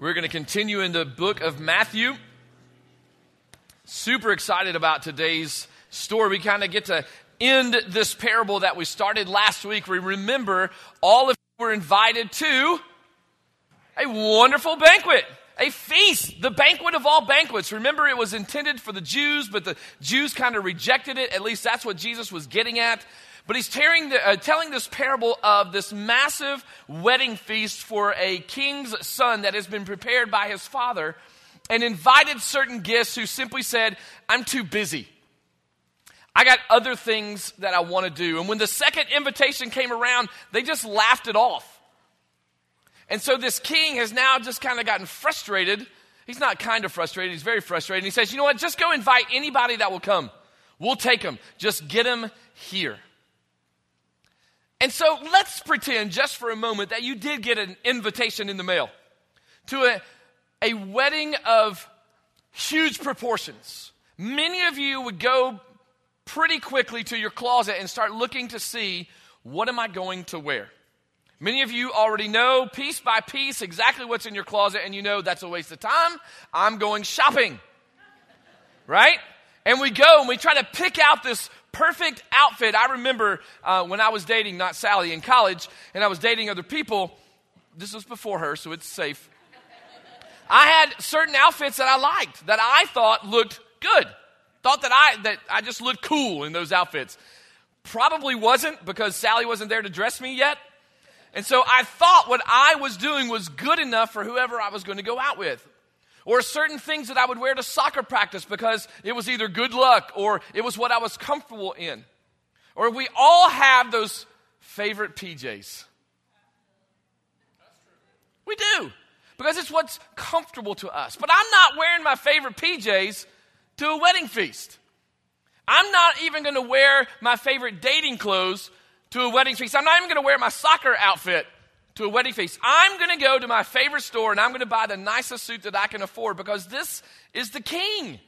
We're going to continue in the book of Matthew. Super excited about today's story. We kind of get to end this parable that we started last week. We remember all of you were invited to a wonderful banquet, a feast, the banquet of all banquets. Remember, it was intended for the Jews, but the Jews kind of rejected it. At least that's what Jesus was getting at. But he's the, uh, telling this parable of this massive wedding feast for a king's son that has been prepared by his father and invited certain guests who simply said, I'm too busy. I got other things that I want to do. And when the second invitation came around, they just laughed it off. And so this king has now just kind of gotten frustrated. He's not kind of frustrated, he's very frustrated. He says, You know what? Just go invite anybody that will come. We'll take them. Just get them here. And so let's pretend just for a moment that you did get an invitation in the mail to a, a wedding of huge proportions. Many of you would go pretty quickly to your closet and start looking to see what am I going to wear? Many of you already know piece by piece exactly what's in your closet, and you know that's a waste of time. I'm going shopping. Right? And we go and we try to pick out this perfect outfit. I remember uh, when I was dating, not Sally, in college, and I was dating other people. This was before her, so it's safe. I had certain outfits that I liked, that I thought looked good. Thought that I, that I just looked cool in those outfits. Probably wasn't because Sally wasn't there to dress me yet. And so I thought what I was doing was good enough for whoever I was going to go out with or certain things that I would wear to soccer practice because it was either good luck or it was what I was comfortable in. Or we all have those favorite PJs. We do because it's what's comfortable to us. But I'm not wearing my favorite PJs to a wedding feast. I'm not even going to wear my favorite dating clothes to a wedding feast. I'm not even going to wear my soccer outfit to a wedding feast. I'm going to go to my favorite store and I'm going to buy the nicest suit that I can afford because this is the king.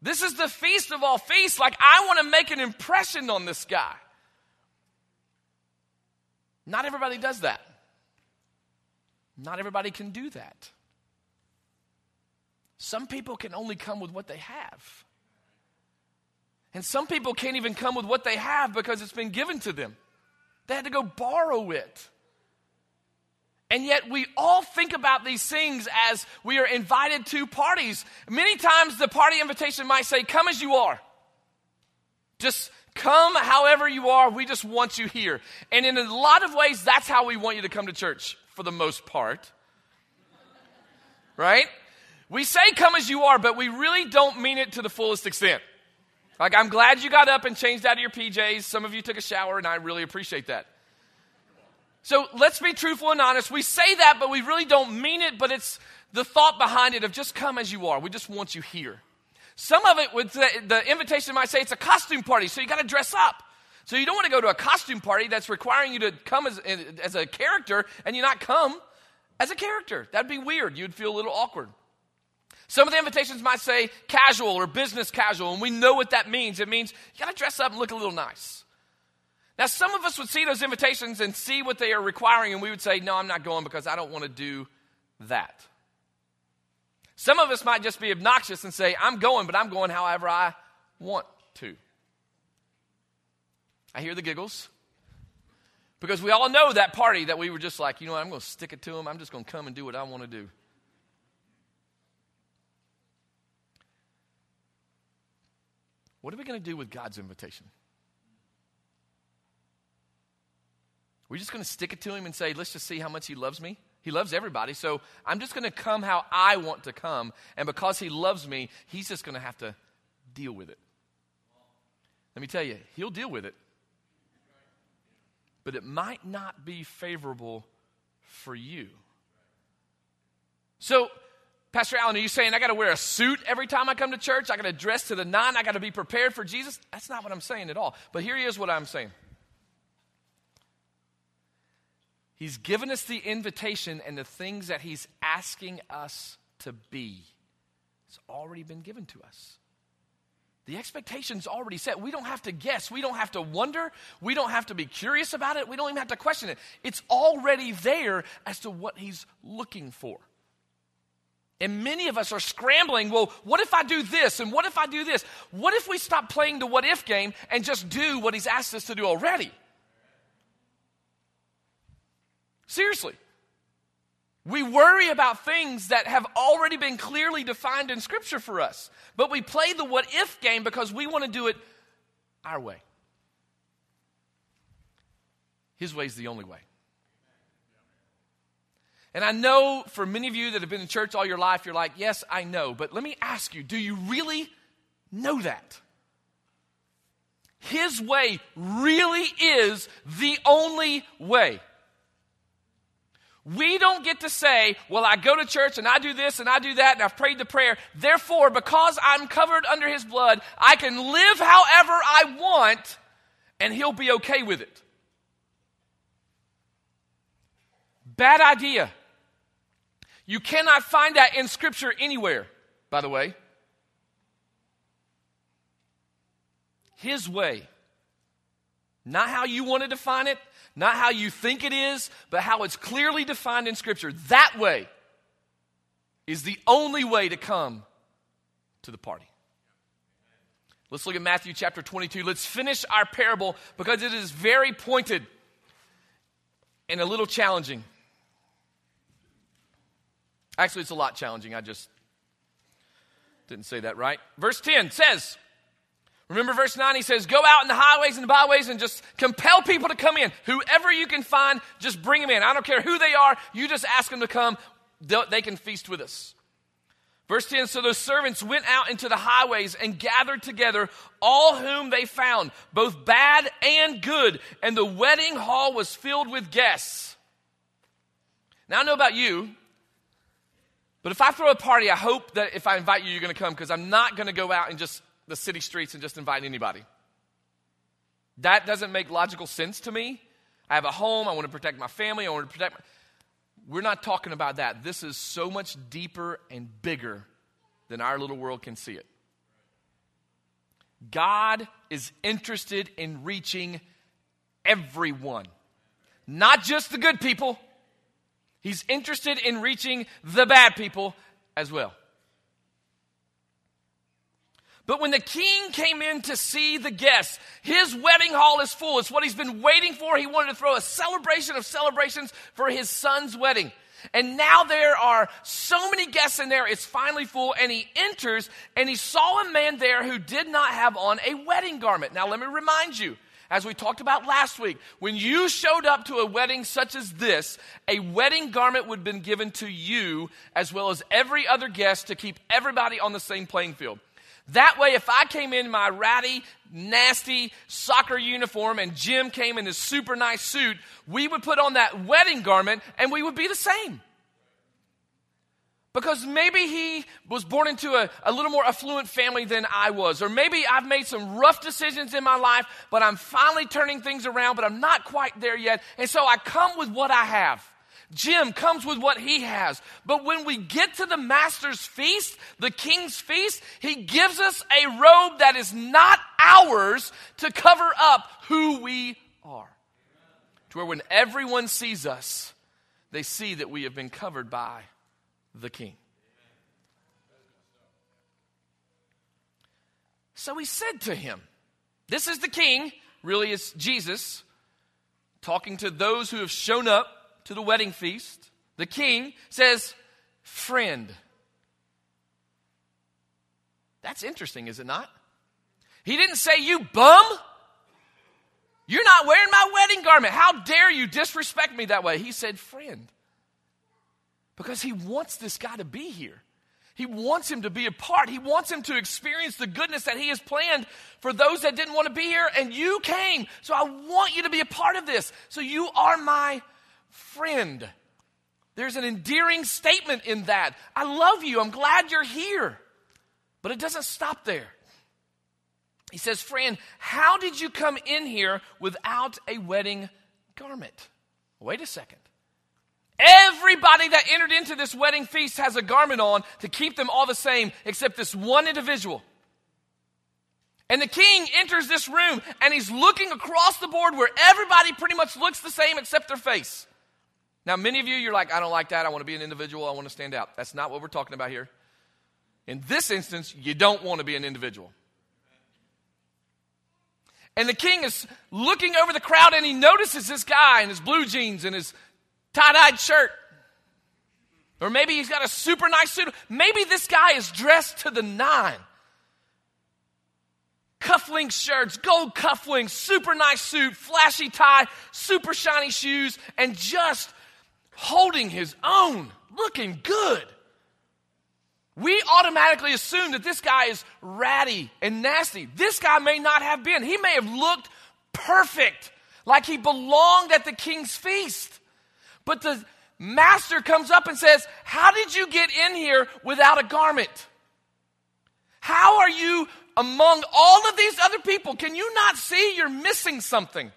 This is the feast of all feasts. Like, I want to make an impression on this guy. Not everybody does that. Not everybody can do that. Some people can only come with what they have. And some people can't even come with what they have because it's been given to them. They had to go borrow it. And yet, we all think about these things as we are invited to parties. Many times, the party invitation might say, Come as you are. Just come however you are. We just want you here. And in a lot of ways, that's how we want you to come to church for the most part. Right? We say come as you are, but we really don't mean it to the fullest extent. Like, I'm glad you got up and changed out of your PJs. Some of you took a shower, and I really appreciate that. So let's be truthful and honest. We say that, but we really don't mean it, but it's the thought behind it of just come as you are. We just want you here. Some of it, with the, invitation might say it's a costume party, so you got to dress up. So you don't want to go to a costume party that's requiring you to come as, as a character and you not come as a character. That'd be weird. You'd feel a little awkward. Some of the invitations might say casual or business casual, and we know what that means. It means you got to dress up and look a little nice. Now, some of us would see those invitations and see what they are requiring, and we would say, No, I'm not going because I don't want to do that. Some of us might just be obnoxious and say, I'm going, but I'm going however I want to. I hear the giggles. Because we all know that party that we were just like, you know what, I'm going to stick it to them. I'm just going to come and do what I want to do. What are we going to do with God's invitation? We're just going to stick it to him and say, let's just see how much he loves me. He loves everybody, so I'm just going to come how I want to come. And because he loves me, he's just going to have to deal with it. Let me tell you, he'll deal with it. But it might not be favorable for you. So, Pastor Allen, are you saying I got to wear a suit every time I come to church? I got to dress to the nine? I got to be prepared for Jesus? That's not what I'm saying at all. But here is what I'm saying. He's given us the invitation and the things that He's asking us to be. It's already been given to us. The expectation's already set. We don't have to guess. We don't have to wonder. We don't have to be curious about it. We don't even have to question it. It's already there as to what He's looking for. And many of us are scrambling. Well, what if I do this? And what if I do this? What if we stop playing the what if game and just do what he's asked us to do already? Seriously. We worry about things that have already been clearly defined in Scripture for us. But we play the what if game because we want to do it our way. His way is the only way. And I know for many of you that have been in church all your life, you're like, yes, I know. But let me ask you, do you really know that? His way really is the only way. We don't get to say, well, I go to church and I do this and I do that and I've prayed the prayer. Therefore, because I'm covered under his blood, I can live however I want and he'll be okay with it. Bad idea. You cannot find that in Scripture anywhere, by the way. His way. Not how you want to define it, not how you think it is, but how it's clearly defined in Scripture. That way is the only way to come to the party. Let's look at Matthew chapter 22. Let's finish our parable because it is very pointed and a little challenging. Actually, it's a lot challenging. I just didn't say that right. Verse 10 says, Remember verse 9, he says, Go out in the highways and the byways and just compel people to come in. Whoever you can find, just bring them in. I don't care who they are, you just ask them to come. They can feast with us. Verse 10 So those servants went out into the highways and gathered together all whom they found, both bad and good, and the wedding hall was filled with guests. Now, I know about you, but if I throw a party, I hope that if I invite you, you're going to come because I'm not going to go out and just the city streets and just invite anybody. That doesn't make logical sense to me. I have a home. I want to protect my family. I want to protect. My... We're not talking about that. This is so much deeper and bigger than our little world can see it. God is interested in reaching everyone, not just the good people, He's interested in reaching the bad people as well. But when the king came in to see the guests, his wedding hall is full. It's what he's been waiting for. He wanted to throw a celebration of celebrations for his son's wedding. And now there are so many guests in there, it's finally full. And he enters and he saw a man there who did not have on a wedding garment. Now, let me remind you as we talked about last week, when you showed up to a wedding such as this, a wedding garment would have been given to you as well as every other guest to keep everybody on the same playing field. That way, if I came in my ratty, nasty soccer uniform and Jim came in his super nice suit, we would put on that wedding garment and we would be the same. Because maybe he was born into a, a little more affluent family than I was. Or maybe I've made some rough decisions in my life, but I'm finally turning things around, but I'm not quite there yet. And so I come with what I have. Jim comes with what he has. But when we get to the master's feast, the king's feast, he gives us a robe that is not ours to cover up who we are. To where when everyone sees us, they see that we have been covered by the king. So he said to him, This is the king, really, it's Jesus, talking to those who have shown up to the wedding feast. The king says, Friend. That's interesting, is it not? He didn't say, You bum. You're not wearing my wedding garment. How dare you disrespect me that way? He said, Friend because he wants this guy to be here. He wants him to be a part. He wants him to experience the goodness that he has planned for those that didn't want to be here, and you came. So I want you to be a part of this. So you are my friend. There's an endearing statement in that. I love you. I'm glad you're here. But it doesn't stop there. He says, Friend, how did you come in here without a wedding garment? Wait a second. Everybody that entered into this wedding feast has a garment on to keep them all the same, except this one individual. And the king enters this room and he's looking across the board where everybody pretty much looks the same except their face. Now, many of you, you're like, I don't like that. I want to be an individual. I want to stand out. That's not what we're talking about here. In this instance, you don't want to be an individual. And the king is looking over the crowd and he notices this guy in his blue jeans and his tie dyed shirt. Or maybe he's got a super nice suit. Maybe this guy is dressed to the nine. Cufflink shirts, gold cufflinks, super nice suit, flashy tie, super shiny shoes, and just holding his own, looking good. We automatically assume that this guy is ratty and nasty. This guy may not have been. He may have looked perfect, like he belonged at the king's feast. But the master comes up and says, How did you get in here without a garment? How are you among all of these other people? Can you not see you're missing something?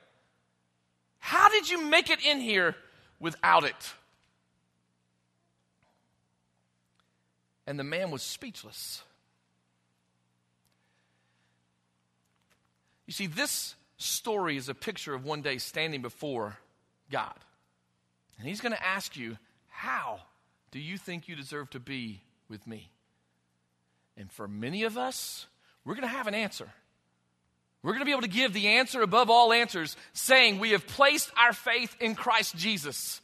How did you make it in here without it? And the man was speechless. You see, this story is a picture of one day standing before God. And He's going to ask you, How do you think you deserve to be with me? And for many of us, we're going to have an answer. We're going to be able to give the answer above all answers, saying we have placed our faith in Christ Jesus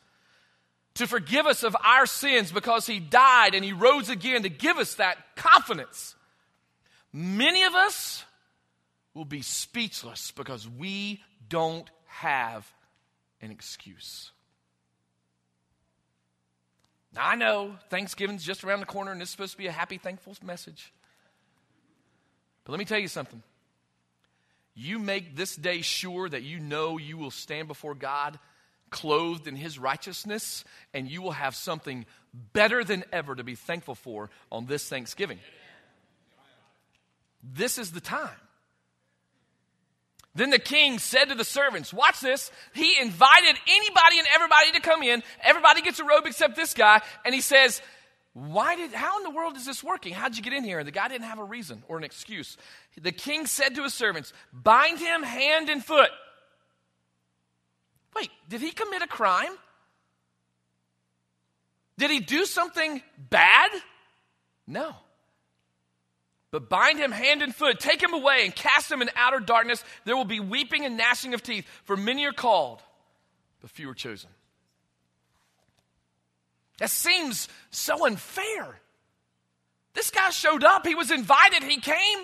to forgive us of our sins because he died and he rose again to give us that confidence. Many of us will be speechless because we don't have an excuse. Now, I know Thanksgiving's just around the corner and is supposed to be a happy, thankful message. But let me tell you something. You make this day sure that you know you will stand before God clothed in his righteousness, and you will have something better than ever to be thankful for on this Thanksgiving. This is the time. Then the king said to the servants, Watch this. He invited anybody and everybody to come in. Everybody gets a robe except this guy. And he says, Why did, how in the world is this working? How'd you get in here? And the guy didn't have a reason or an excuse. The king said to his servants, Bind him hand and foot Wait, did he commit a crime? Did he do something bad? No. But bind him hand and foot, take him away, and cast him in outer darkness. There will be weeping and gnashing of teeth, for many are called, but few are chosen. That seems so unfair. This guy showed up, he was invited, he came.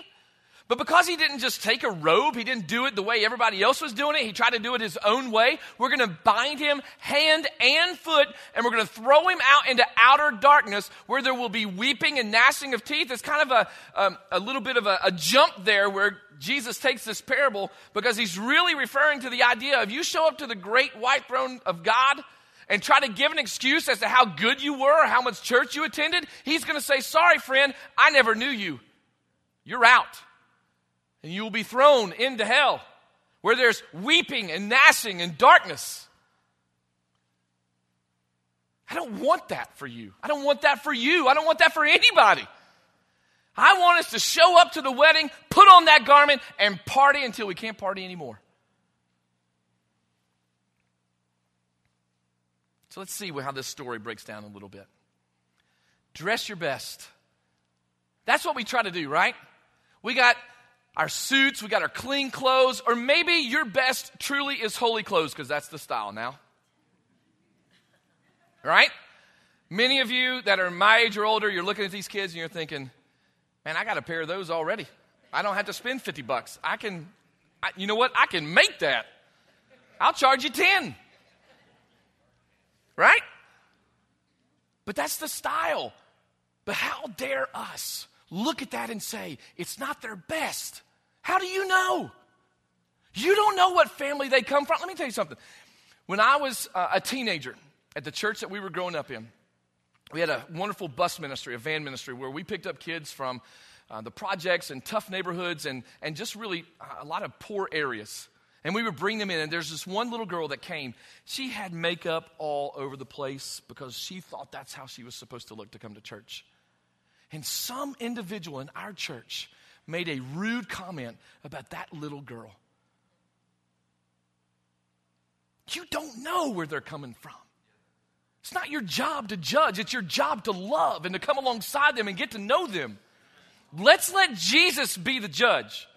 But because he didn't just take a robe, he didn't do it the way everybody else was doing it, he tried to do it his own way. We're going to bind him hand and foot, and we're going to throw him out into outer darkness where there will be weeping and gnashing of teeth. It's kind of a, um, a little bit of a, a jump there where Jesus takes this parable because he's really referring to the idea of you show up to the great white throne of God and try to give an excuse as to how good you were or how much church you attended, he's going to say, Sorry, friend, I never knew you. You're out and you will be thrown into hell where there's weeping and gnashing and darkness. I don't want that for you. I don't want that for you. I don't want that for anybody. I want us to show up to the wedding, put on that garment, and party until we can't party anymore. So let's see how this story breaks down a little bit. Dress your best. That's what we try to do, right? We got our suits, we got our clean clothes, or maybe your best truly is holey clothes because that's the style now. Right? Many of you that are my age or older, you're looking at these kids and you're thinking, man, I got a pair of those already. I don't have to spend 50 bucks. I can, I, you know what? I can make that. I'll charge you 10. Right? But that's the style. But how dare us look at that and say, it's not their best. How do you know? You don't know what family they come from. Let me tell you something. When I was uh, a teenager at the church that we were growing up in, we had a wonderful bus ministry, a van ministry, where we picked up kids from uh, the projects and tough neighborhoods and, and just really uh, a lot of poor areas. And we would bring them in, and there's this one little girl that came. She had makeup all over the place because she thought that's how she was supposed to look to come to church. And some individual in our church made a rude comment about that little girl. You don't know where they're coming from. It's not your job to judge, it's your job to love and to come alongside them and get to know them. Let's let Jesus be the judge.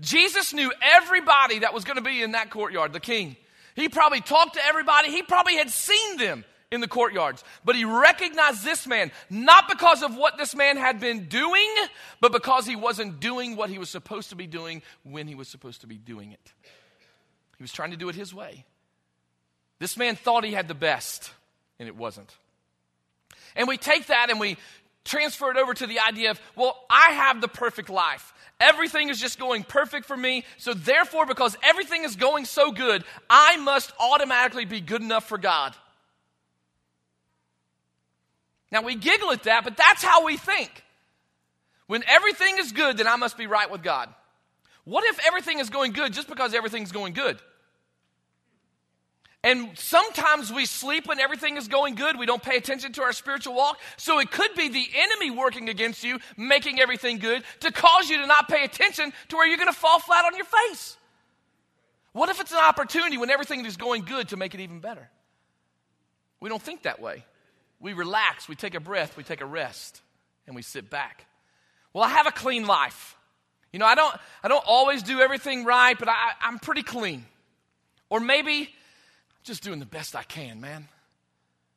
Jesus knew everybody that was going to be in that courtyard, the king. He probably talked to everybody, he probably had seen them in the courtyards. But he recognized this man, not because of what this man had been doing, but because he wasn't doing what he was supposed to be doing when he was supposed to be doing it. He was trying to do it his way. This man thought he had the best, and it wasn't. And we take that and we transfer it over to the idea of, well, I have the perfect life. Everything is just going perfect for me. So, therefore, because everything is going so good, I must automatically be good enough for God. Now, we giggle at that, but that's how we think. When everything is good, then I must be right with God. What if everything is going good just because everything's going good? And sometimes we sleep when everything is going good. We don't pay attention to our spiritual walk. So it could be the enemy working against you, making everything good, to cause you to not pay attention to where you're going to fall flat on your face. What if it's an opportunity when everything is going good to make it even better? We don't think that way. We relax, we take a breath, we take a rest, and we sit back. Well, I have a clean life. You know, I don't, I don't always do everything right, but I, I'm pretty clean. Or maybe just doing the best I can, man.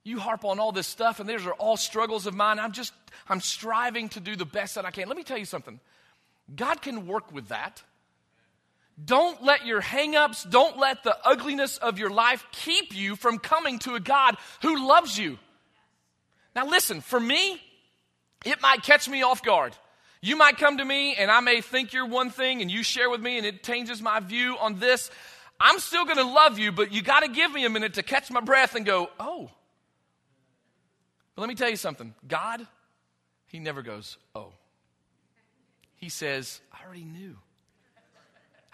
You harp on all this stuff, and these are all struggles of mine. I'm just, I'm striving to do the best that I can. Let me tell you something God can work with that. Don't let your hangups, don't let the ugliness of your life keep you from coming to a God who loves you. Now, listen, for me, it might catch me off guard. You might come to me and I may think you're one thing and you share with me and it changes my view on this. I'm still going to love you, but you got to give me a minute to catch my breath and go, oh. But let me tell you something God, He never goes, oh. He says, I already knew.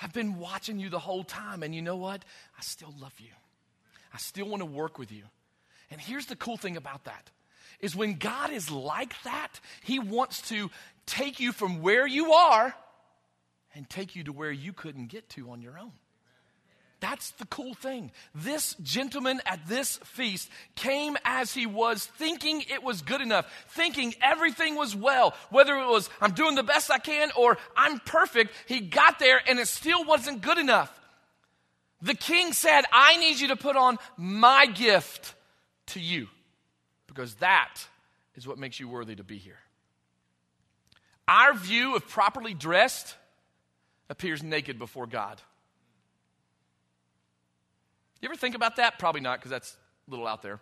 I've been watching you the whole time, and you know what? I still love you. I still want to work with you. And here's the cool thing about that is when God is like that, He wants to take you from where you are and take you to where you couldn't get to on your own. That's the cool thing. This gentleman at this feast came as he was, thinking it was good enough, thinking everything was well. Whether it was, I'm doing the best I can or I'm perfect, he got there and it still wasn't good enough. The king said, I need you to put on my gift to you because that is what makes you worthy to be here. Our view of properly dressed appears naked before God. You ever think about that? Probably not, because that's a little out there.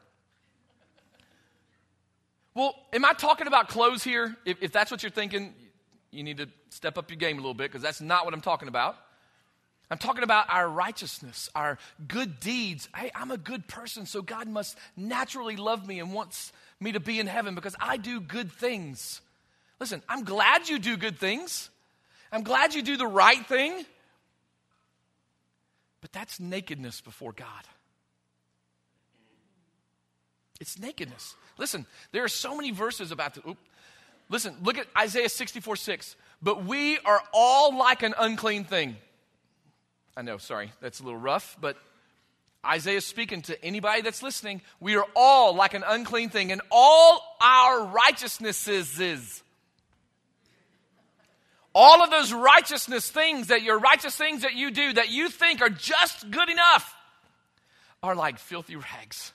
Well, am I talking about clothes here? If, if, that's what you're thinking, you need to step up your game a little bit, because that's not what I'm talking about. I'm talking about our righteousness, our good deeds. Hey, I'm a good person, so God must naturally love me and wants me to be in heaven because I do good things. Listen, I'm glad you do good things. I'm glad you do the right thing. That's nakedness before God. It's nakedness. Listen, there are so many verses about this. Oop. Listen, look at Isaiah 64 6. But we are all like an unclean thing. I know, sorry, that's a little rough, but Isaiah is speaking to anybody that's listening. We are all like an unclean thing, and all our righteousnesses is all of those righteousness things that your righteous things that you do that you think are just good enough are like filthy rags.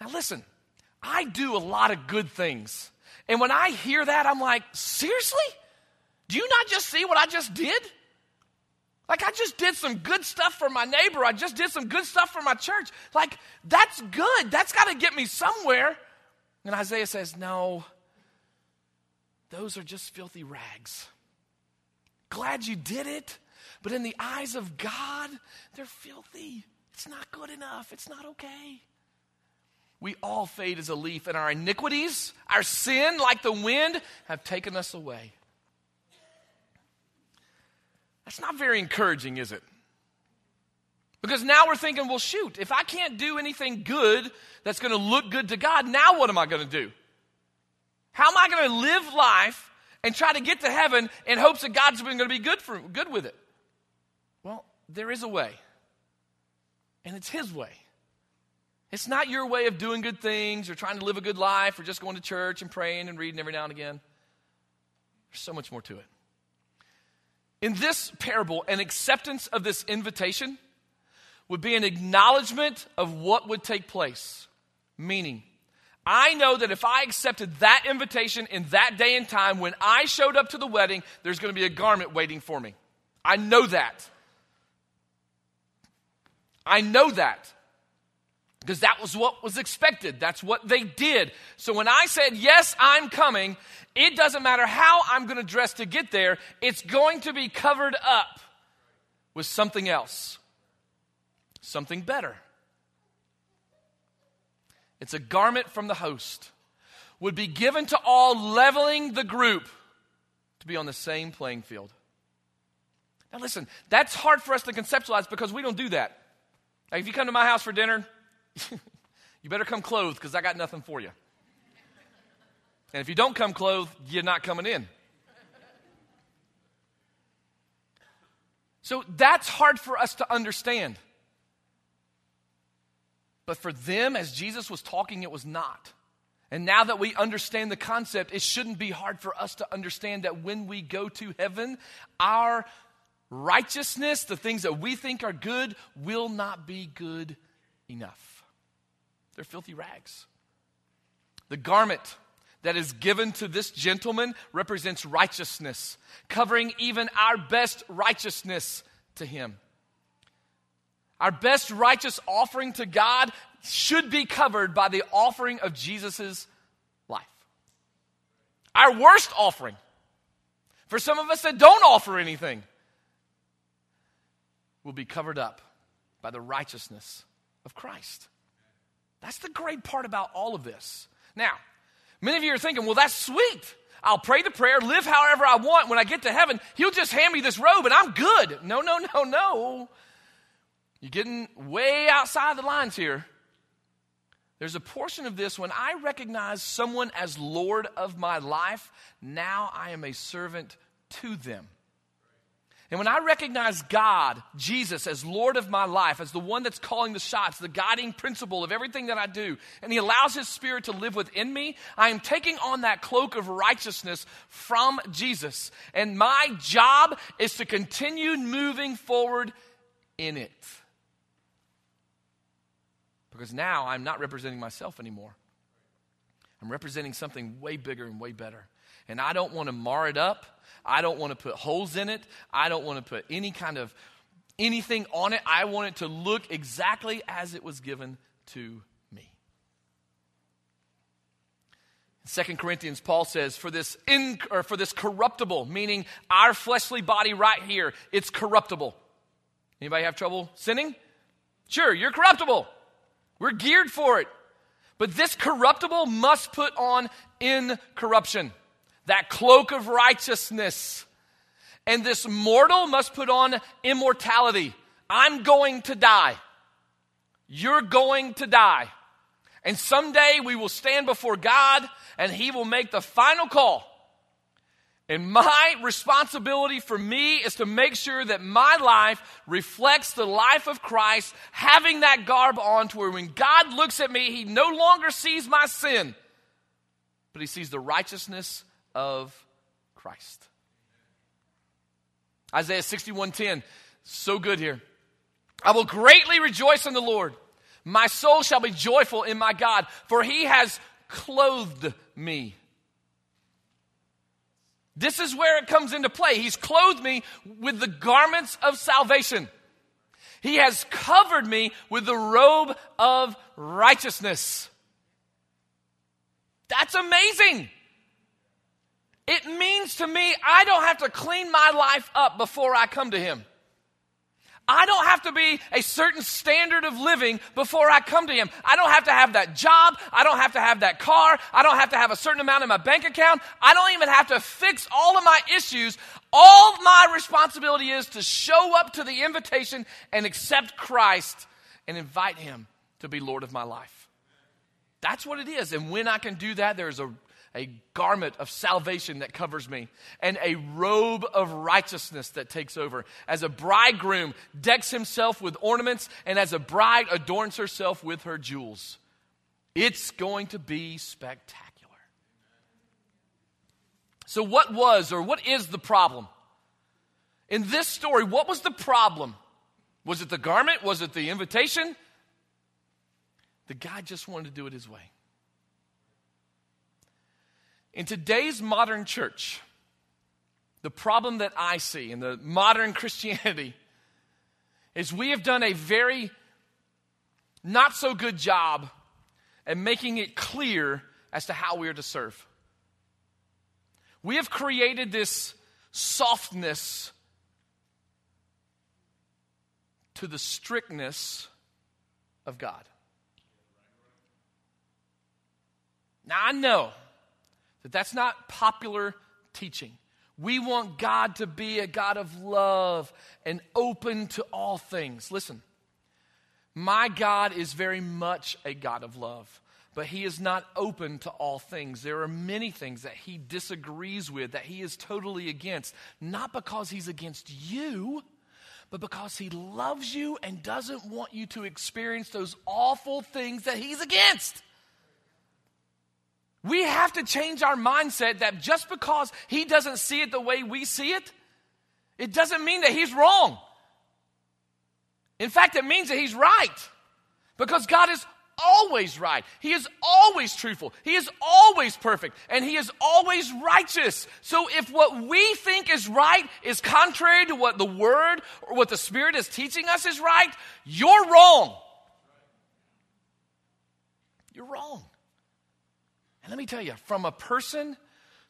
Now, listen, I do a lot of good things. And when I hear that, I'm like, seriously? Do you not just see what I just did? Like, I just did some good stuff for my neighbor. I just did some good stuff for my church. Like, that's good. That's got to get me somewhere. And Isaiah says, no, those are just filthy rags. Glad you did it, but in the eyes of God, they're filthy. It's not good enough. It's not okay. We all fade as a leaf, and our iniquities, our sin, like the wind, have taken us away. That's not very encouraging, is it? Because now we're thinking, well, shoot, if I can't do anything good that's going to look good to God, now what am I going to do? How am I going to live life and try to get to heaven in hopes that God's going to be good, for, good with it? Well, there is a way, and it's His way. It's not your way of doing good things or trying to live a good life or just going to church and praying and reading every now and again. There's so much more to it. In this parable, an acceptance of this invitation would be an acknowledgement of what would take place. Meaning, I know that if I accepted that invitation in that day and time, when I showed up to the wedding, there's going to be a garment waiting for me. I know that. I know that. Because that was what was expected. That's what they did. So when I said, Yes, I'm coming, it doesn't matter how I'm going to dress to get there, it's going to be covered up with something else, something better. It's a garment from the host, would be given to all, leveling the group to be on the same playing field. Now, listen, that's hard for us to conceptualize because we don't do that. Like, if you come to my house for dinner, you better come clothed because I got nothing for you. And if you don't come clothed, you're not coming in. So that's hard for us to understand. But for them, as Jesus was talking, it was not. And now that we understand the concept, it shouldn't be hard for us to understand that when we go to heaven, our righteousness, the things that we think are good, will not be good enough. They're filthy rags. The garment that is given to this gentleman represents righteousness, covering even our best righteousness to him. Our best righteous offering to God should be covered by the offering of Jesus' life. Our worst offering, for some of us that don't offer anything, will be covered up by the righteousness of Christ. That's the great part about all of this. Now, many of you are thinking, well, that's sweet. I'll pray the prayer, live however I want. When I get to heaven, He'll just hand me this robe and I'm good. No, no, no, no. You're getting way outside the lines here. There's a portion of this when I recognize someone as Lord of my life, now I am a servant to them. And when I recognize God, Jesus, as Lord of my life, as the one that's calling the shots, the guiding principle of everything that I do, and He allows His Spirit to live within me, I am taking on that cloak of righteousness from Jesus. And my job is to continue moving forward in it. Because now I'm not representing myself anymore. I'm representing something way bigger and way better. And I don't want to mar it up. I don't want to put holes in it. I don't want to put any kind of anything on it. I want it to look exactly as it was given to me. In 2 Corinthians, Paul says, for this, or for this corruptible, meaning our fleshly body right here, it's corruptible. Anybody have trouble sinning? Sure, you're corruptible. We're geared for it. But this corruptible must put on incorruption, that cloak of righteousness. And this mortal must put on immortality. I'm going to die. You're going to die. And someday we will stand before God and He will make the final call and my responsibility for me is to make sure that my life reflects the life of Christ, having that garb on to where when God looks at me, he no longer sees my sin, but he sees the righteousness of Christ. Isaiah 61:10, so good here. I will greatly rejoice in the Lord. My soul shall be joyful in my God, for he has clothed me this is where it comes into play. He's clothed me with the garments of salvation. He has covered me with the robe of righteousness. That's amazing. It means to me I don't have to clean my life up before I come to Him. I don't have to be a certain standard of living before I come to Him. I don't have to have that job. I don't have to have that car. I don't have to have a certain amount in my bank account. I don't even have to fix all of my issues. All my responsibility is to show up to the invitation and accept Christ and invite Him to be Lord of my life. That's what it is. And when I can do that, there's a, a garment of salvation that covers me, and a robe of righteousness that takes over. As a bridegroom decks himself with ornaments, and as a bride adorns herself with her jewels. It's going to be spectacular. So, what was or what is the problem? In this story, what was the problem? Was it the garment? Was it the invitation? The guy just wanted to do it his way. In today's modern church, the problem that I see in the modern Christianity is we have done a very not so good job at making it clear as to how we are to serve. We have created this softness to the strictness of God. Now, I know that that's not popular teaching. We want God to be a God of love and open to all things. Listen, my God is very much a God of love, but He is not open to all things. There are many things that He disagrees with, that He is totally against, not because He's against you but because he loves you and doesn't want you to experience those awful things that he's against. We have to change our mindset that just because he doesn't see it the way we see it, it doesn't mean that he's wrong. In fact, it means that he's right. Because God is always right. He is always truthful. He is always perfect. And He is always righteous. So if what we think is right is contrary to what the Word or what the Spirit is teaching us is right, you're wrong. You're wrong. And let me tell you, from a person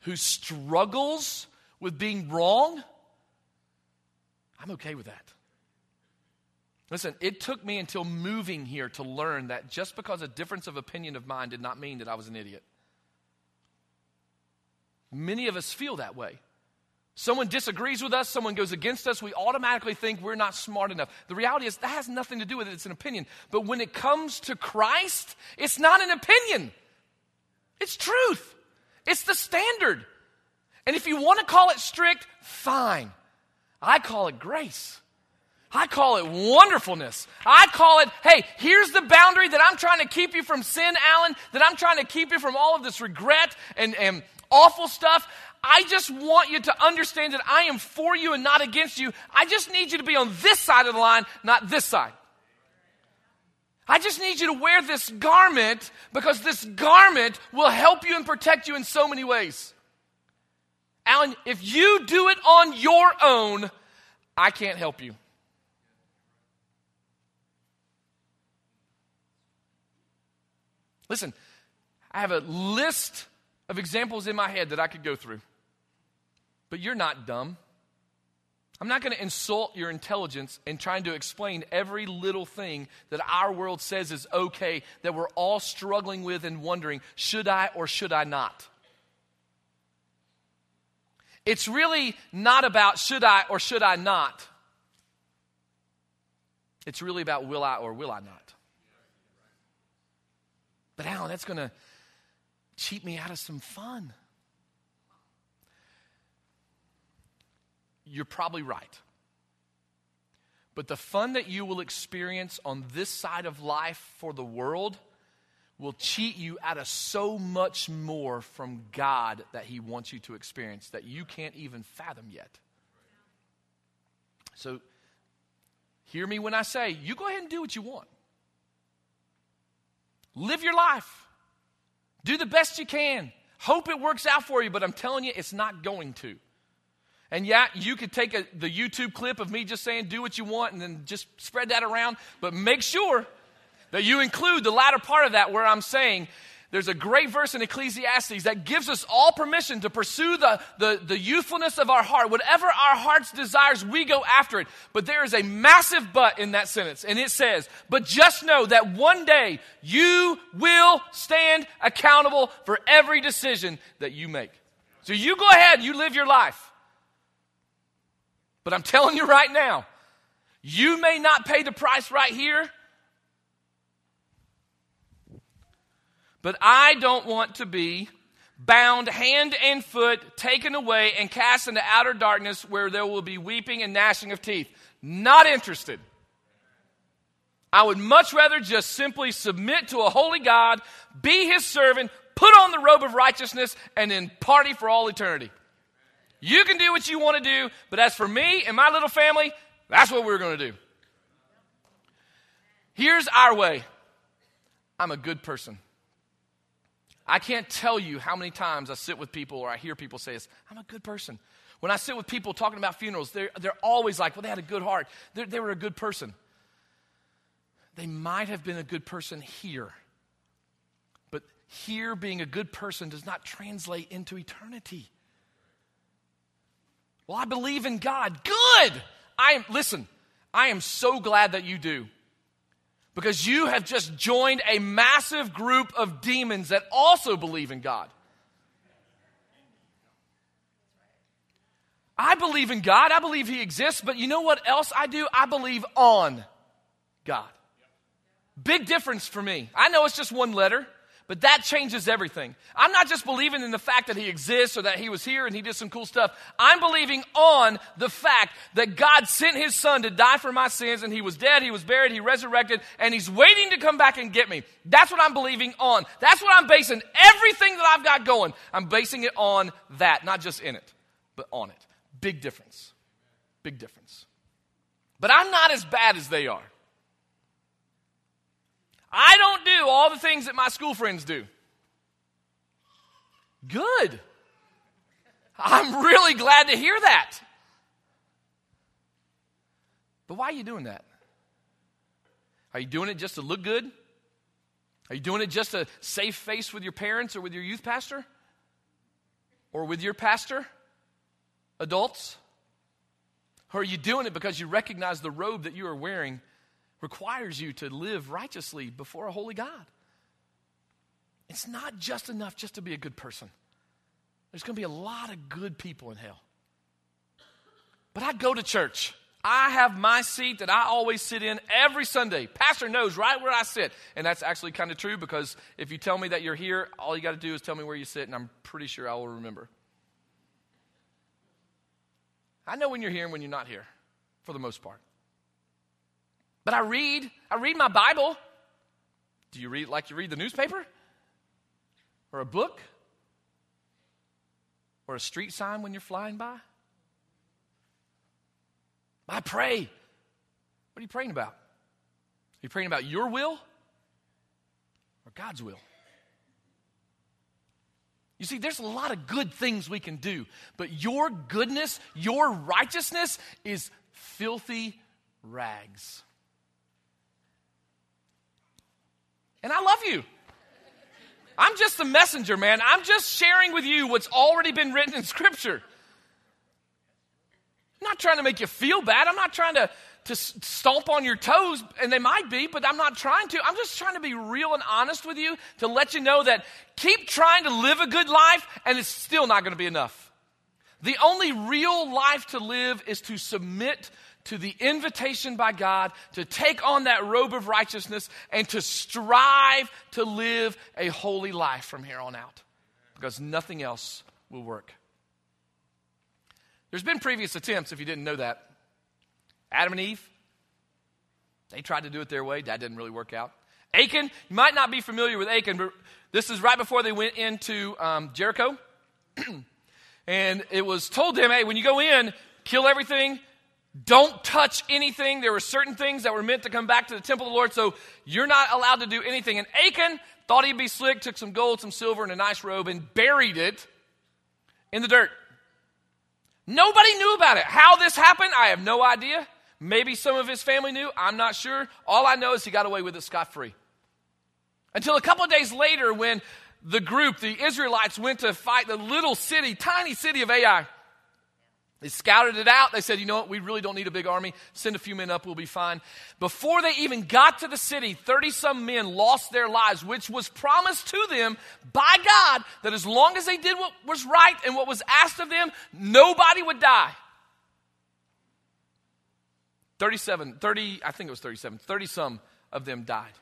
who struggles with being wrong, I'm okay with that. Listen, it took me until moving here to learn that just because a difference of opinion of mine did not mean that I was an idiot. Many of us feel that way. Someone disagrees with us, someone goes against us, we automatically think we're not smart enough. The reality is that has nothing to do with it, it's an opinion. But when it comes to Christ, it's not an opinion. It's truth, it's the standard. And if you want to call it strict, fine. I call it grace. I call it wonderfulness. I call it, hey, here's the boundary that I'm trying to keep you from sin, Alan, that I'm trying to keep you from all of this regret and, and awful stuff. I just want you to understand that I am for you and not against you. I just need you to be on this side of the line, not this side. I just need you to wear this garment because this garment will help you and protect you in so many ways. Alan, if you do it on your own, I can't help you. Listen, I have a list of examples in my head that I could go through. But you're not dumb. I'm not going to insult your intelligence in trying to explain every little thing that our world says is okay that we're all struggling with and wondering should I or should I not? It's really not about should I or should I not. It's really about will I or will I not. But Alan, that's going to cheat me out of some fun. You're probably right. But the fun that you will experience on this side of life for the world will cheat you out of so much more from God that He wants you to experience that you can't even fathom yet. So, hear me when I say, you go ahead and do what you want. Live your life. Do the best you can. Hope it works out for you, but I'm telling you, it's not going to. And yeah, you could take a, the YouTube clip of me just saying, do what you want, and then just spread that around. But make sure that you include the latter part of that where I'm saying, there's a great verse in Ecclesiastes that gives us all permission to pursue the, the, the youthfulness of our heart. Whatever our heart's desires, we go after it. But there is a massive but in that sentence. And it says, But just know that one day you will stand accountable for every decision that you make. So you go ahead, you live your life. But I'm telling you right now, you may not pay the price right here, but I don't want to be bound hand and foot, taken away, and cast into outer darkness where there will be weeping and gnashing of teeth. Not interested. I would much rather just simply submit to a holy God, be his servant, put on the robe of righteousness, and then party for all eternity. You can do what you want to do, but as for me and my little family, that's what we're going to do. Here's our way I'm a good person. I can't tell you how many times I sit with people or I hear people say this I'm a good person. When I sit with people talking about funerals, they're, they're always like, well, they had a good heart. They're, they were a good person. They might have been a good person here. But here, being a good person does not translate into eternity. Well, I believe in God. Good. I am, listen, I am so glad that you do because you have just joined a massive group of demons that also believe in God. I believe in God. I believe He exists, but you know what else I do? I believe on God. Big difference for me. I know it's just one letter. But that changes everything. I'm not just believing in the fact that he exists or that he was here and he did some cool stuff. I'm believing on the fact that God sent his son to die for my sins and he was dead, he was buried, he resurrected, and he's waiting to come back and get me. That's what I'm believing on. That's what I'm basing everything that I've got going. I'm basing it on that, not just in it, but on it. Big difference. Big difference. But I'm not as bad as they are. I don't do all the things that my school friends do. Good. I'm really glad to hear that. But why are you doing that? Are you doing it just to look good? Are you doing it just to save face with your parents or with your youth pastor? Or with your pastor? Adults? Or are you doing it because you recognize the robe that you are wearing requires you to live righteously before a holy God. It's not just enough just to be a good person. There's going to be a lot of good people in hell. But I go to church. I have my seat that I always sit in every Sunday. Pastor knows right where I sit. And that's actually kind of true because if you tell me that you're here, all you got to do is tell me where you sit, and I'm pretty sure I will remember. I know when you're here and when you're not here, for the most part. But I read, I read my Bible. Do you read like you read the newspaper? Or a book? Or a street sign when you're flying by? I pray. What are you praying about? Are you praying about your will or God's will? You see, there's a lot of good things we can do, but your goodness, your righteousness is filthy rags. And I love you. I'm just the messenger, man. I'm just sharing with you what's already been written in Scripture. I'm not trying to make you feel bad. I'm not trying to, to stomp on your toes, and they might be, but I'm not trying to. I'm just trying to be real and honest with you to let you know that keep trying to live a good life, and it's still not going to be enough. The only real life to live is to submit to the invitation by God to take on that robe of righteousness and to strive to live a holy life from here on out because nothing else will work. There's been previous attempts, if you didn't know that. Adam and Eve, they tried to do it their way. That didn't really work out. Achan, you might not be familiar with Achan, but this is right before they went into um, Jericho. and it was told them, hey, when you go in, kill everything, don't touch anything. There were certain things that were meant to come back to the temple of the Lord, so you're not allowed to do anything. And Achan thought he'd be slick, took some gold, some silver, and a nice robe and buried it in the dirt. Nobody knew about it. How this happened, I have no idea. Maybe some of his family knew. I'm not sure. All I know is he got away with it scot free. Until a couple of days later, when the group, the Israelites, went to fight the little city, tiny city of Ai. They scouted it out. They said, you know what, we really don't need a big army. Send a few men up, we'll be fine. Before they even got to the city, 30 some men lost their lives, which was promised to them by God that as long as they did what was right and what was asked of them, nobody would die. 37, 30, I think it was 37, 30 some of them died.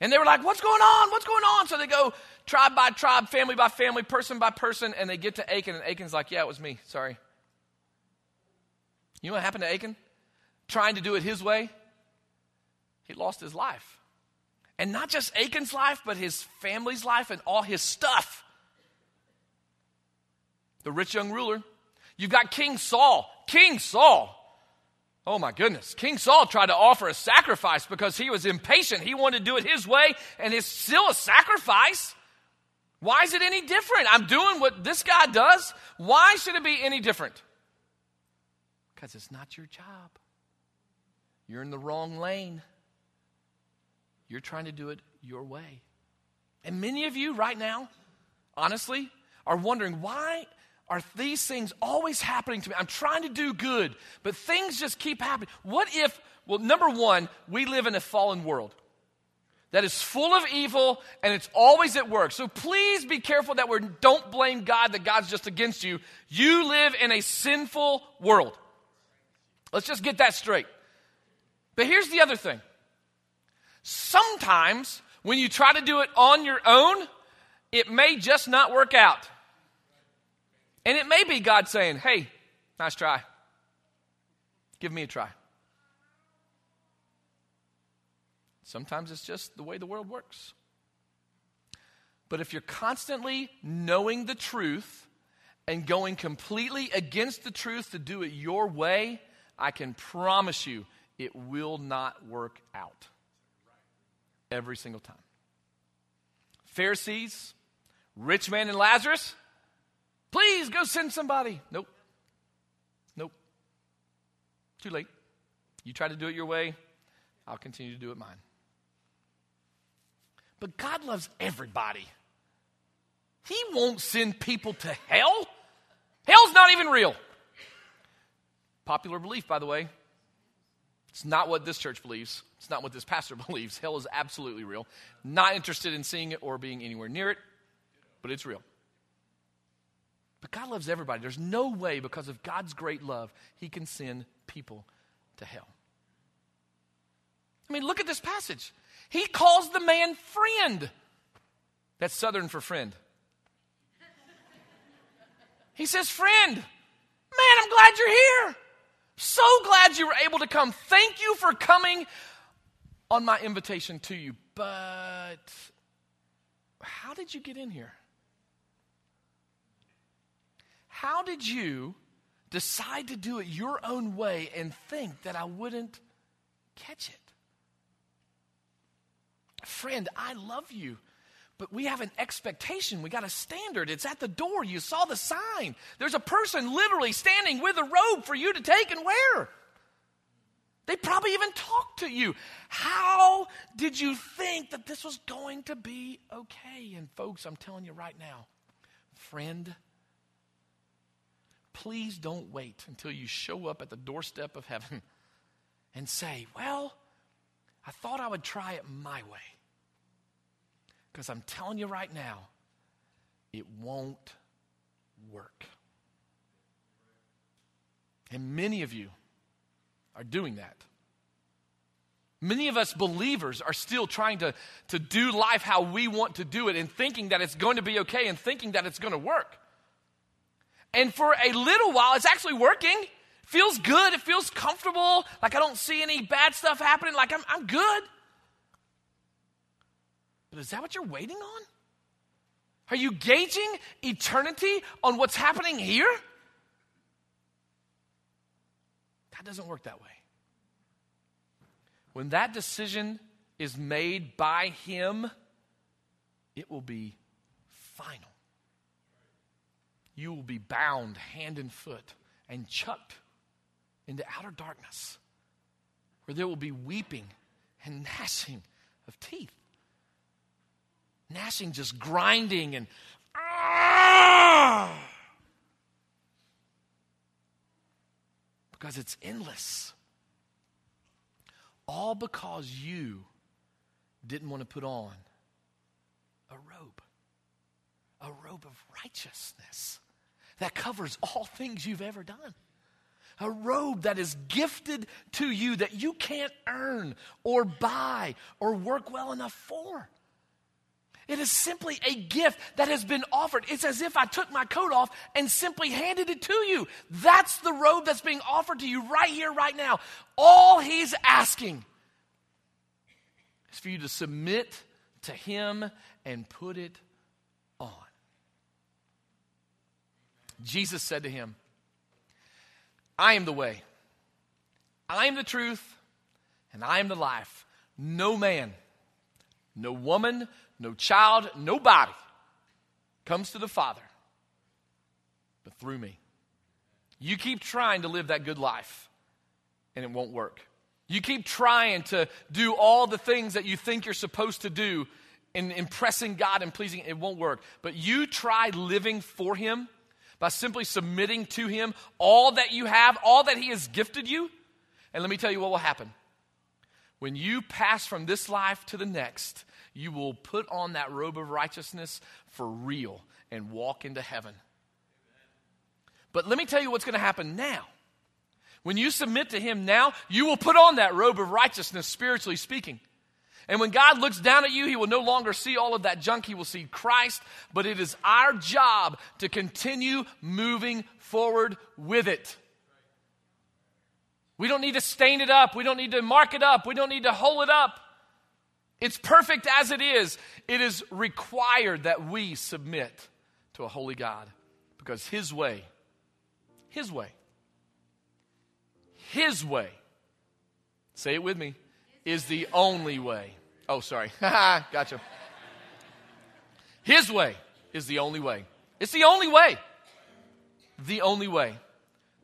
And they were like, What's going on? What's going on? So they go tribe by tribe, family by family, person by person, and they get to Achan, and Achan's like, Yeah, it was me. Sorry. You know what happened to Achan? Trying to do it his way, he lost his life. And not just Achan's life, but his family's life and all his stuff. The rich young ruler. You've got King Saul. King Saul. Oh my goodness. King Saul tried to offer a sacrifice because he was impatient. He wanted to do it his way, and it's still a sacrifice. Why is it any different? I'm doing what this guy does. Why should it be any different? Because it's not your job. You're in the wrong lane. You're trying to do it your way. And many of you right now, honestly, are wondering why are these things always happening to me? I'm trying to do good, but things just keep happening. What if, well, number one, we live in a fallen world that is full of evil and it's always at work. So please be careful that we don't blame God that God's just against you. You live in a sinful world. Let's just get that straight. But here's the other thing. Sometimes when you try to do it on your own, it may just not work out. And it may be God saying, hey, nice try. Give me a try. Sometimes it's just the way the world works. But if you're constantly knowing the truth and going completely against the truth to do it your way, I can promise you it will not work out. Every single time. Pharisees, rich man and Lazarus, Please go send somebody. Nope. Nope. Too late. You try to do it your way, I'll continue to do it mine. But God loves everybody. He won't send people to hell. Hell's not even real. Popular belief, by the way. It's not what this church believes. It's not what this pastor believes. Hell is absolutely real. Not interested in seeing it or being anywhere near it, but it's real. But God loves everybody. There's no way, because of God's great love, He can send people to hell. I mean, look at this passage. He calls the man friend. That's Southern for friend. He says, Friend, man, I'm glad you're here. So glad you were able to come. Thank you for coming on my invitation to you. But how did you get in here? How did you decide to do it your own way and think that I wouldn't catch it? Friend, I love you, but we have an expectation. We got a standard. It's at the door. You saw the sign. There's a person literally standing with a robe for you to take and wear. They probably even talked to you. How did you think that this was going to be okay? And, folks, I'm telling you right now, friend, please don't wait until you show up at the doorstep of heaven and say, Well, I thought I would try it my way. Because I'm telling you right now, it won't work. And many of you are doing that. Many of us believers are still trying to, to do life how we want to do it and thinking that it's going to be okay and thinking that it's going to work. And for a little while, it's actually working. Feels good. It feels comfortable. Like I don't see any bad stuff happening. Like I'm, I'm good. But is that what you're waiting on? Are you gauging eternity on what's happening here? That doesn't work that way. When that decision is made by Him, it will be final you will be bound hand and foot and chucked into outer darkness where there will be weeping and gnashing of teeth. Gnashing, just grinding and ah! because it's endless. All because you didn't want to put on a robe, a robe of righteousness that covers all things you've ever done. a robe that is gifted to you that you can't earn or buy or work well enough for. It is simply a gift that has been offered. It's as if I took my coat off and simply handed it to you. That's the robe that's being offered to you right here, right now. All he's asking is for you to submit to him and put it on. Jesus said to him, I am the way, I am the truth, and I am the life. No man, no woman, no child, nobody comes to the Father but through me. You keep trying to live that good life, and it won't work. You keep trying to do all the things that you think you're supposed to do in impressing God and pleasing, it won't work. But you try living for Him by simply submitting to Him all that you have, all that He has gifted you. And let me tell you what will happen. When you pass from this life to the next, you will put on that robe of righteousness for real and walk into heaven. But let me tell you what's going to happen now. When you submit to Him now, you will put on that robe of righteousness, spiritually speaking. And when God looks down at you, He will no longer see all of that junk. He will see Christ. But it is our job to continue moving forward with it. We don't need to stain it up. We don't need to mark it up. We don't need to hold it up. It's perfect as it is. It is required that we submit to a holy God because His way, His way, His way, say it with me, is the only way. Oh, sorry. gotcha. His way is the only way. It's the only way. The only way.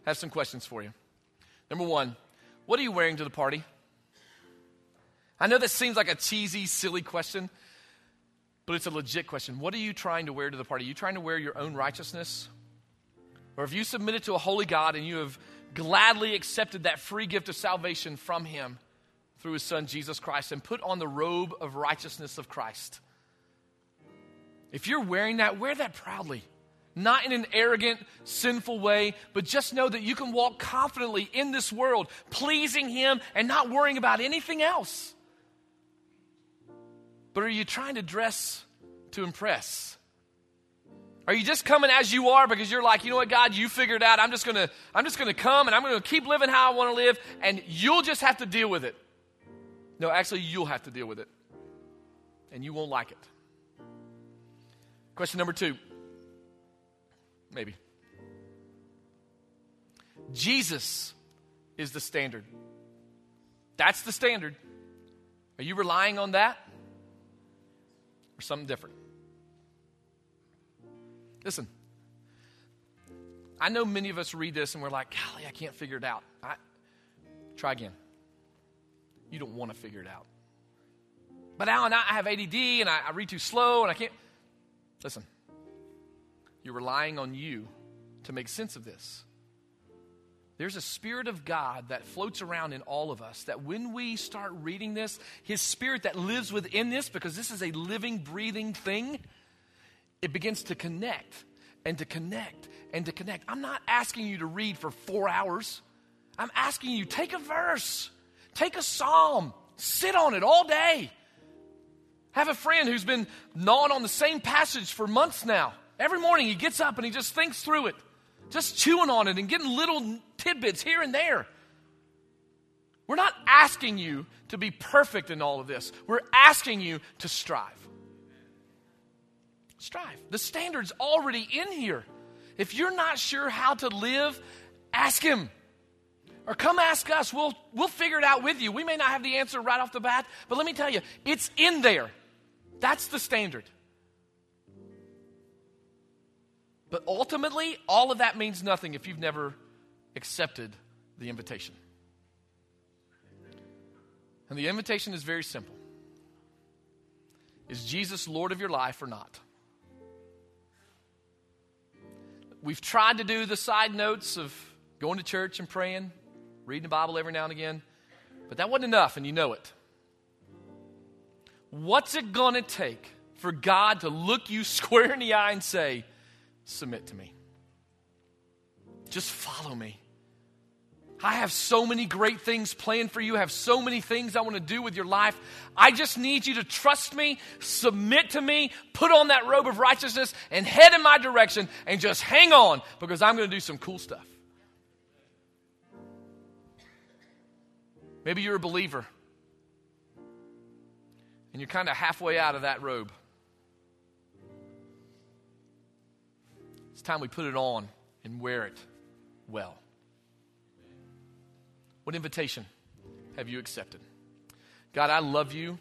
I have some questions for you. Number one, what are you wearing to the party? I know this seems like a cheesy, silly question, but it's a legit question. What are you trying to wear to the party? Are you trying to wear your own righteousness? Or have you submitted to a holy God and you have gladly accepted that free gift of salvation from Him through His Son, Jesus Christ, and put on the robe of righteousness of Christ? If you're wearing that, wear that proudly. Not in an arrogant, sinful way, but just know that you can walk confidently in this world, pleasing Him and not worrying about anything else. But are you trying to dress to impress? Are you just coming as you are because you're like, you know what, God, you figured out. I'm just gonna, I'm just gonna come and I'm gonna keep living how I want to live, and you'll just have to deal with it. No, actually, you'll have to deal with it, and you won't like it. Question number two, maybe. Jesus is the standard. That's the standard. Are you relying on that? Or something different. Listen, I know many of us read this and we're like, golly, I can't figure it out. I, try again. You don't want to figure it out. But Alan, I have ADD and I, I read too slow and I can't. Listen, you're relying on you to make sense of this. There's a Spirit of God that floats around in all of us that when we start reading this, His Spirit that lives within this, because this is a living, breathing thing, it begins to connect and to connect and to connect. I'm not asking you to read for four hours. I'm asking you take a verse, take a psalm, sit on it all day. Have a friend who's been gnawing on the same passage for months now. Every morning he gets up and he just thinks through it, just chewing on it and getting little tidbits here and there. We're not asking you to be perfect in all of this. We're asking you to strive. Strive. The standard's already in here. If you're not sure how to live, ask Him. Or come ask us. We'll, we'll figure it out with you. We may not have the answer right off the bat, but let me tell you, it's in there. That's the standard. But ultimately, all of that means nothing if you've never accepted the invitation. And the invitation is very simple Is Jesus Lord of your life or not? We've tried to do the side notes of going to church and praying, reading the Bible every now and again, but that wasn't enough, and you know it. What's it going to take for God to look you square in the eye and say, Submit to me? Just follow me. I have so many great things planned for you. I have so many things I want to do with your life. I just need you to trust me, submit to me, put on that robe of righteousness, and head in my direction and just hang on because I'm going to do some cool stuff. Maybe you're a believer and you're kind of halfway out of that robe. Time we put it on and wear it well. What invitation have you accepted? God, I love you